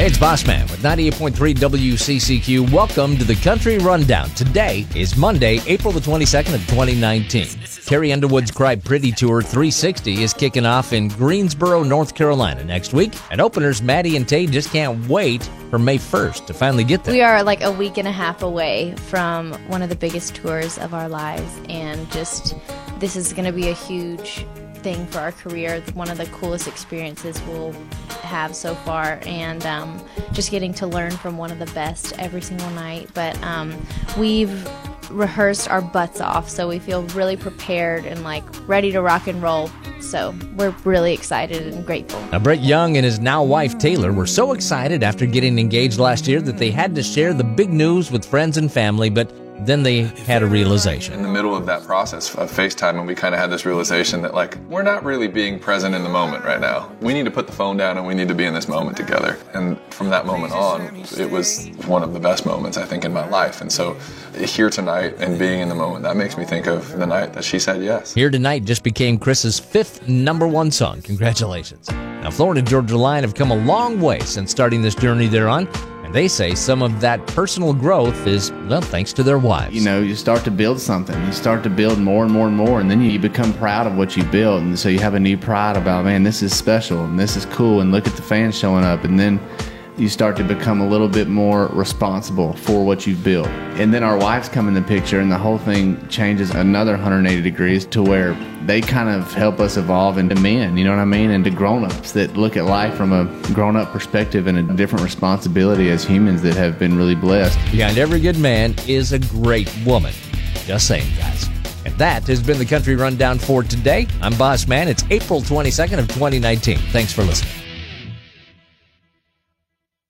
Hey, it's Bossman with 98.3 WCCQ. Welcome to the Country Rundown. Today is Monday, April the 22nd of 2019. Carrie Underwood's Cry Pretty Tour 360 is kicking off in Greensboro, North Carolina next week. And openers Maddie and Tae just can't wait for May 1st to finally get there. We are like a week and a half away from one of the biggest tours of our lives, and just this is going to be a huge thing for our career. One of the coolest experiences we'll have so far, and um, just getting to learn from one of the best every single night. But um, we've rehearsed our butts off, so we feel really prepared and like ready to rock and roll. So we're really excited and grateful. Now, Brett Young and his now wife Taylor were so excited after getting engaged last year that they had to share the big news with friends and family, but then they had a realization. In the middle of that process of FaceTime, and we kind of had this realization that, like, we're not really being present in the moment right now. We need to put the phone down and we need to be in this moment together. And from that moment on, it was one of the best moments, I think, in my life. And so, here tonight and being in the moment, that makes me think of the night that she said yes. Here Tonight just became Chris's fifth number one song. Congratulations. Now, Florida Georgia Line have come a long way since starting this journey they're on. They say some of that personal growth is, well, thanks to their wives. You know, you start to build something. You start to build more and more and more, and then you become proud of what you build. And so you have a new pride about, man, this is special and this is cool. And look at the fans showing up. And then you start to become a little bit more responsible for what you've built. And then our wives come in the picture, and the whole thing changes another 180 degrees to where they kind of help us evolve into men, you know what I mean? Into grown ups that look at life from a grown up perspective and a different responsibility as humans that have been really blessed. Behind every good man is a great woman. Just saying, guys. And that has been the Country Rundown for today. I'm Boss Man. It's April 22nd of 2019. Thanks for listening.